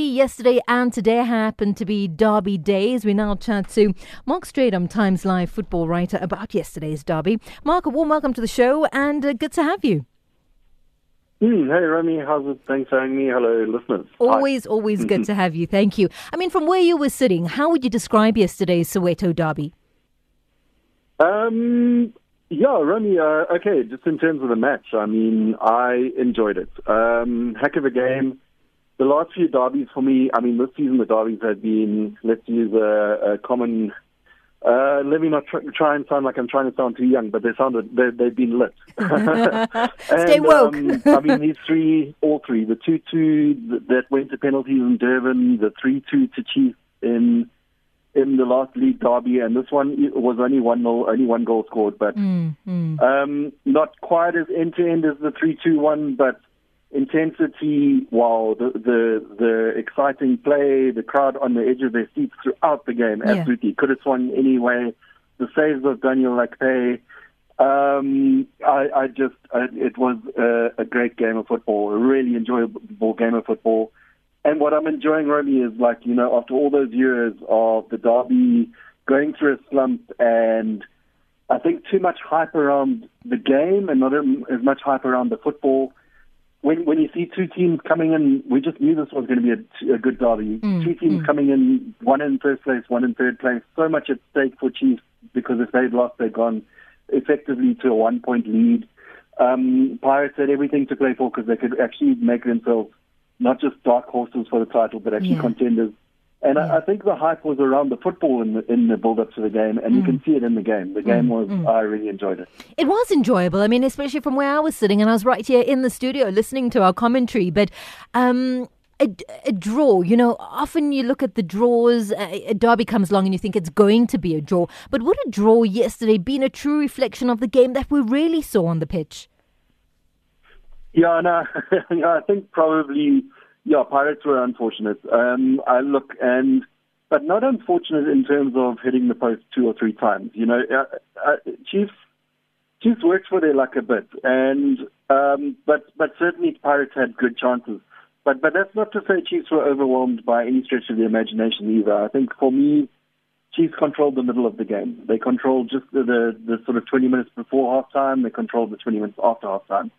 Yesterday and today happened to be Derby days. We now chat to Mark Strydom, Times Live football writer, about yesterday's Derby. Mark, a warm welcome to the show and uh, good to have you. Mm, hey, Romy, how's it? Thanks for having me. Hello, listeners. Always, Hi. always good to have you. Thank you. I mean, from where you were sitting, how would you describe yesterday's Soweto Derby? Um, yeah, Romy, uh, okay, just in terms of the match, I mean, I enjoyed it. Um, heck of a game the last few derbies for me, I mean, this season the derbies have been, let's use a, a common. Uh, let me not try, try, and sound like I'm trying to sound too young, but they sounded they, they've been lit. and, Stay woke. um, I mean, these three, all three, the two-two that went to penalties in Durban, the three-two to Chiefs in in the last league derby, and this one was only one nil, only one goal scored, but mm, mm. Um, not quite as end to end as the three-two one, but intensity, while the, the the exciting play, the crowd on the edge of their seats throughout the game, yeah. absolutely could have swung anyway. The saves of Daniel Akpeyi, um, I, I just I, it was a, a great game of football, a really enjoyable game of football. And what I'm enjoying, Romy, is like you know after all those years of the derby going through a slump and I think too much hype around the game and not as much hype around the football when when you see two teams coming in, we just knew this was going to be a, a good derby. Mm, two teams mm. coming in, one in first place, one in third place. So much at stake for Chiefs because if they'd lost, they'd gone effectively to a one point lead. Um, Pirates had everything to play for because they could actually make themselves not just dark horses for the title, but actually yeah. contenders and yeah. I, I, think the hype was around the football in the, in the build up to the game, and mm. you can see it in the game. The game mm. was, mm. I really enjoyed it. It was enjoyable. I mean, especially from where I was sitting, and I was right here in the studio listening to our commentary. But um, a, a, draw. You know, often you look at the draws, a, a, derby comes along and you think it's going to be a draw. But would a draw yesterday been a true reflection of the game that we really saw on the pitch? Yeah, no, I think probably yeah, Pirates were unfortunate. Um, I look and, but not unfortunate in terms of hitting the post two or three times. You know, uh, uh, Chiefs Chiefs worked for their luck a bit, and um, but but certainly Pirates had good chances. But but that's not to say Chiefs were overwhelmed by any stretch of the imagination either. I think for me, Chiefs controlled the middle of the game. They controlled just the the, the sort of 20 minutes before halftime. They controlled the 20 minutes after halftime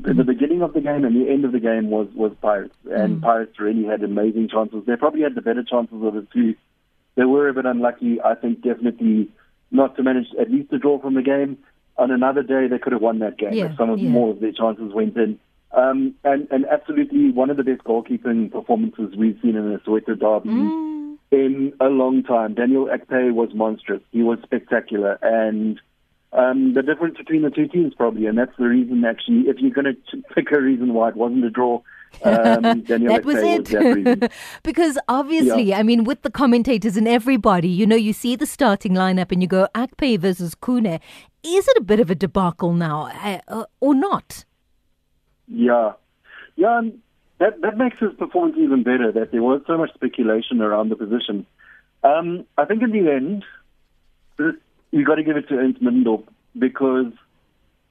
the, beginning of the game and the end of the game was was Pirates, and mm. Pirates really had amazing chances. They probably had the better chances of the two. They were a bit unlucky, I think, definitely not to manage at least to draw from the game. On another day, they could have won that game. Yeah, some of yeah. more of their chances went in. Um, and, and absolutely one of the best goalkeeping performances we've seen in a Soweto derby mm. in a long time. Daniel Akpeyi was monstrous. He was spectacular, and um, the difference between the two teams, probably, and that's the reason. Actually, if you're going to pick a reason why it wasn't a draw, um, that was it. That because obviously, yeah. I mean, with the commentators and everybody, you know, you see the starting lineup and you go Akpeyi versus Khune. Is it a bit of a debacle now, uh, or not? Yeah, yeah. that that makes his performance even better. That there was so much speculation around the position. Um, I think in the end, you got to give it to Ernst Middendorp because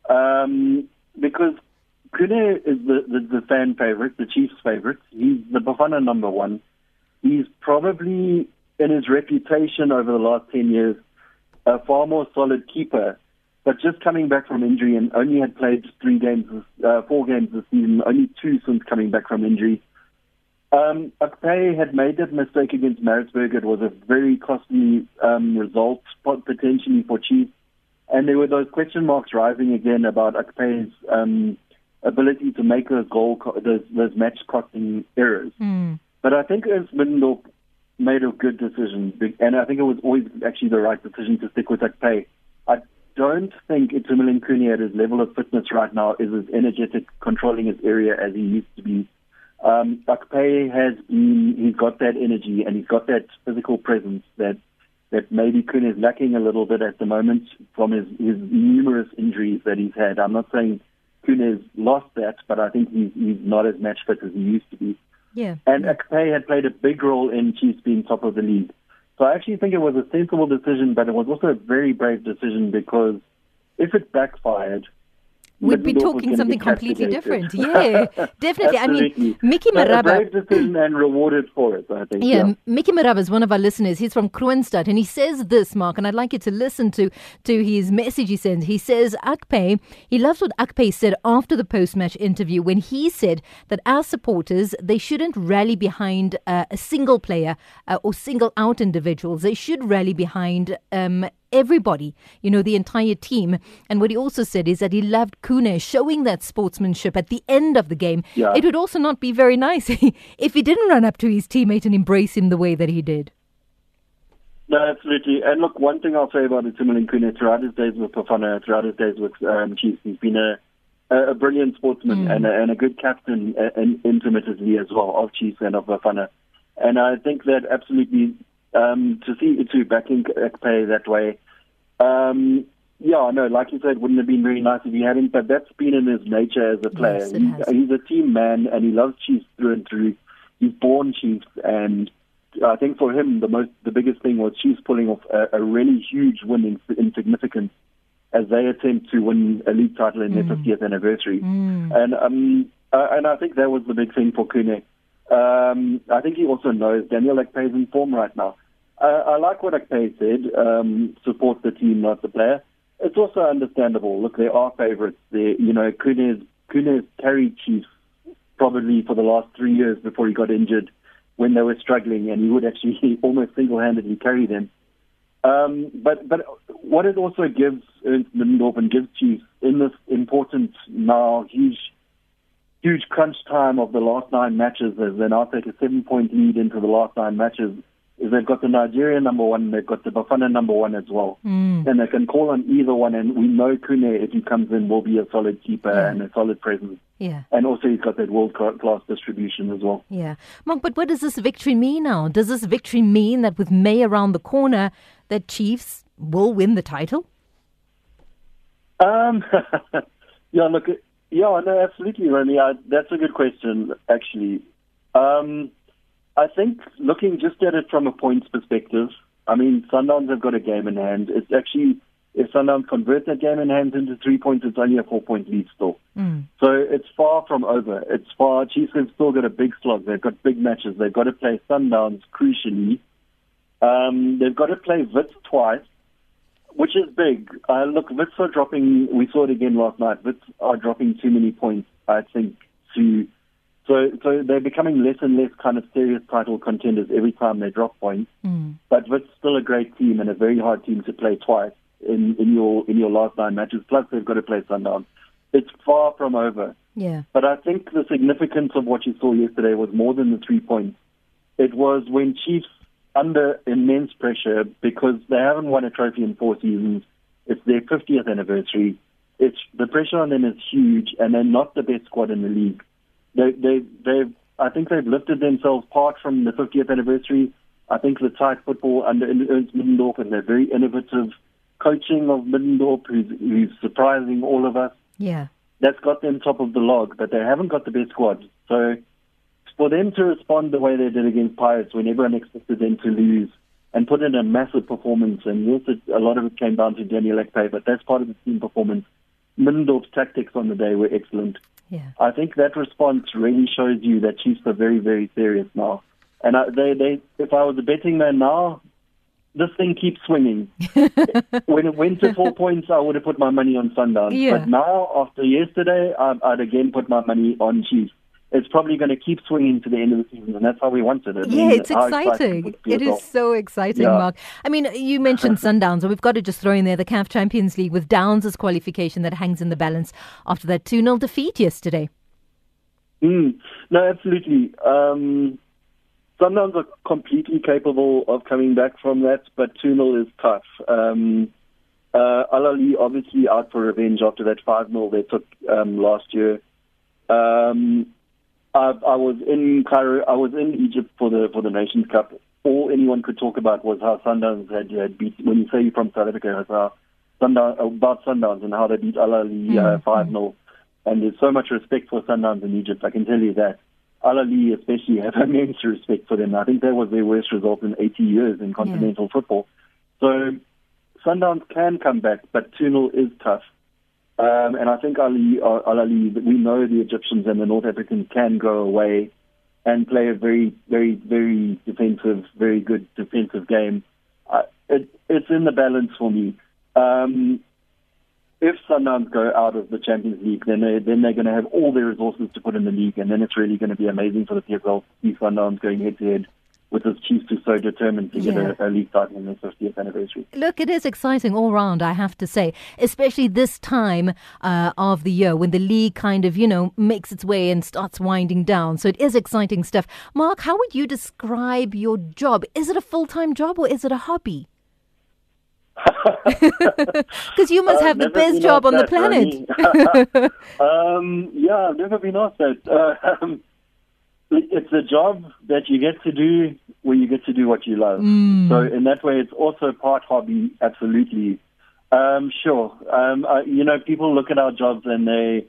um, because Khune is the, the, the fan favorite, the Chiefs favorite. He's the Bafana number one. He's probably in his reputation over the last ten years a far more solid keeper. But just coming back from injury and only had played three games, uh, four games this season, only two since coming back from injury. Um, Akpeyi had made that mistake against Maritzburg. It was a very costly um, result potentially for Chiefs. And there were those question marks rising again about Akpeyi's um, ability to make those goal, those, those match costing errors. Mm. But I think Ernst Middendorp made a good decision, and I think it was always actually the right decision to stick with Akpeyi. I don't think Itumeleng Khune at his level of fitness right now is as energetic controlling his area as he used to be um, Akpeyi has been, he's got that energy and he's got that physical presence that, that maybe Khune is lacking a little bit at the moment from his, his numerous injuries that he's had. I'm not saying Khune has lost that, but I think he's, he's not as match fit as he used to be. Yeah. And Akpeyi had played a big role in Chiefs being top of the league. So I actually think it was a sensible decision, but it was also a very brave decision because if it backfired, we'd be talking something completely different. Yeah, definitely. I mean, Mickey Maraba. and rewarded for it, I think. Yeah, yeah. Mickey Maraba is one of our listeners. He's from Kroonstad and he says this, Mark, and I'd like you to listen to, to his message he sends. He says, Akpe, he loves what Akpe said after the post match interview when he said that our supporters, they shouldn't rally behind uh, a single player uh, or single out individuals. They should rally behind um, everybody, you know, the entire team. And what he also said is that he loved Khune showing that sportsmanship at the end of the game. Yeah. It would also not be very nice if he didn't run up to his teammate and embrace him the way that he did. No, absolutely. And look, one thing I'll say about Itumeleng Khune throughout his days with Bafana, throughout his days with um, Chiefs, he's been a, a brilliant sportsman mm. and, a, and a good captain uh, and intermittently as well of Chiefs and of Bafana. And I think that absolutely um, to see Itu backing Akpe that way, um, yeah, no, like you said, wouldn't have been very nice if he hadn't, but that's been in his nature as a player. Yes, he's, he's, a team man and he loves Chiefs through and through. He's born Chiefs and I think for him the most the biggest thing was Chiefs pulling off a, a really huge win in, in significance as they attempt to win a league title in mm. their 50th anniversary. Mm. And um uh, and I think that was the big thing for Khune. Um, I think he also knows Daniel Akpe's in form right now. Uh, I like what Akpe said, um, support the team, not the player. It's also understandable. Look, there are favourites. There, you know, Khune's, Khune's carried Chiefs probably for the last three years before he got injured when they were struggling, and he would actually almost single-handedly carry them. Um, but but what it also gives Ernst Middendorp and gives Chiefs in this important now huge huge crunch time of the last nine matches as they now take a seven point lead into the last nine matches is they've got the Nigerian number one, they've got the Bafana number one as well. Mm. And they can call on either one, and we know Khune, if he comes in, will be a solid keeper yeah. and a solid presence. Yeah. And also he's got that world class distribution as well. Yeah. Mark, but what does this victory mean now? Does this victory mean that with May around the corner, that Chiefs will win the title? Um, yeah, look, yeah, no, absolutely, Romy. I, that's a good question, actually. Um, I think looking just at it from a points perspective, I mean, Sundowns have got a game in hand. It's actually, if Sundowns convert that game in hand into three points, it's only a four point lead still. Mm. So it's far from over. It's far, Chiefs have still got a big slog. They've got big matches. They've got to play Sundowns crucially. Um, they've got to play Wits twice, which is big. Uh, look, Wits are dropping, we saw it again last night. Wits are dropping too many points, I think, to so, so they're becoming less and less kind of serious title contenders every time they drop points. Mm. But it's still a great team and a very hard team to play twice in, in your in your last nine matches. Plus, they've got to play Sundown. It's far from over. Yeah. But I think the significance of what you saw yesterday was more than the three points. It was when Chiefs under immense pressure because they haven't won a trophy in four seasons. It's their 50th anniversary. It's the pressure on them is huge, and they're not the best squad in the league they they they've I think they've lifted themselves part from the 50th anniversary. I think the tight football under Ernst Middendorp and their very innovative coaching of Middendorp, who's, who's surprising all of us. Yeah, that's got them top of the log, but they haven't got the best squad. So for them to respond the way they did against Pirates, when everyone expected them to lose, and put in a massive performance, and yes, it, a lot of it came down to Daniel Akpe, but that's part of the team performance. Middendorp's tactics on the day were excellent. Yeah. I think that response really shows you that Chiefs are very, very serious now. And I, they, they, if I was a betting man now, this thing keeps swinging. when it went to four points, I would have put my money on Sundowns. Yeah. But now, after yesterday, I'd, I'd again put my money on Chiefs it's probably going to keep swinging to the end of the season, and that's how we wanted it. Yeah, it's exciting. It is so exciting, yeah. Mark. I mean, you mentioned Sundowns, and we've got to just throw in there the CAF Champions League with Downs' as qualification that hangs in the balance after that 2 0 defeat yesterday. Mm, no, absolutely. Um, Sundowns are completely capable of coming back from that, but 2 0 is tough. Um, uh, Al Ahly obviously out for revenge after that 5 0 they took um, last year. Um, I, I was in Cairo. I was in Egypt for the for the Nations Cup. All anyone could talk about was how Sundowns had, had beat. When you say you're from South Africa, it's how Sundown about Sundowns and how they beat Al Ahly uh, mm, five mm. 0 And there's so much respect for Sundowns in Egypt. I can tell you that. Al Ahly especially have immense respect for them. I think that was their worst result in 80 years in continental yeah. football. So Sundowns can come back, but 2 0 is tough. Um, and I think Ali, uh, Ali, we know the Egyptians and the North Africans can go away and play a very, very, very defensive, very good defensive game. Uh, it, it's in the balance for me. Um, if Sundowns go out of the Champions League, then they then they're going to have all their resources to put in the league, and then it's really going to be amazing for the PSL. See Sundowns going head to head with his Chiefs who so determined to yeah. get a, a, league title the 50th anniversary. Look, it is exciting all round, I have to say, especially this time uh, of the year when the league kind of, you know, makes its way and starts winding down. So it is exciting stuff. Mark, how would you describe your job? Is it a full time job or is it a hobby? Because you must have the best job on the planet. um, yeah, I've never been asked that. Uh, um, it's a job that you get to do where you get to do what you love. Mm. So in that way, it's also part hobby. Absolutely, um, sure. Um, I, you know, people look at our jobs and they,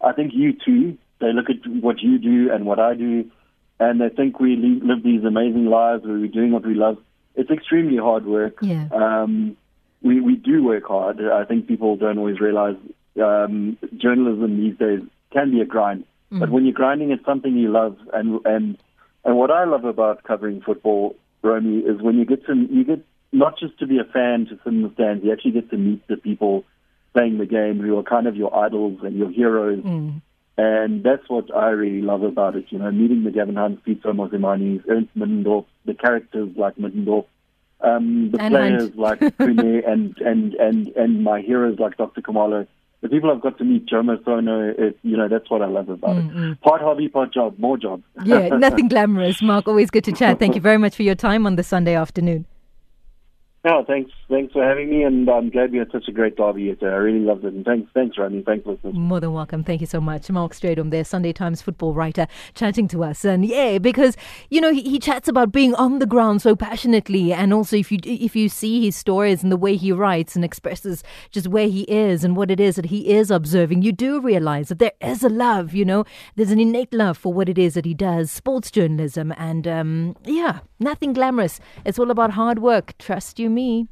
I think you too. They look at what you do and what I do, and they think we live these amazing lives where we're doing what we love. It's extremely hard work. Yeah. Um, we we do work hard. I think people don't always realize um, journalism these days can be a grind. Mm. But when you're grinding, it's something you love, and and and what I love about covering football, Romy, is when you get to you get not just to be a fan to sit in the stands, you actually get to meet the people playing the game who are kind of your idols and your heroes. Mm. And that's what I really love about it, you know, meeting the Gavin Hunts, Pitso Mosimane, Ernst Middendorp, the characters like Middendorp, um, the and players like Khune and, and, and, and my heroes like Dr. Khumalo. The people I've got to meet, Jomo Sono, i it, you know, that's what I love about mm-hmm. it. Part hobby, part job, more job. yeah, nothing glamorous. Mark, always good to chat. Thank you very much for your time on the Sunday afternoon. No, thanks. Thanks for having me, and I'm glad we had such a great derby yesterday. I really loved it, and thanks, thanks, Rani. Thanks, listeners. More than welcome. Thank you so much, Mark Strydom, there, Sunday Times football writer, chatting to us, and yeah, because you know he, he, chats about being on the ground so passionately, and also if you if you see his stories and the way he writes and expresses just where he is and what it is that he is observing, you do realize that there is a love. You know, there's an innate love for what it is that he does, sports journalism, and um, yeah, nothing glamorous. It's all about hard work. Trust you me.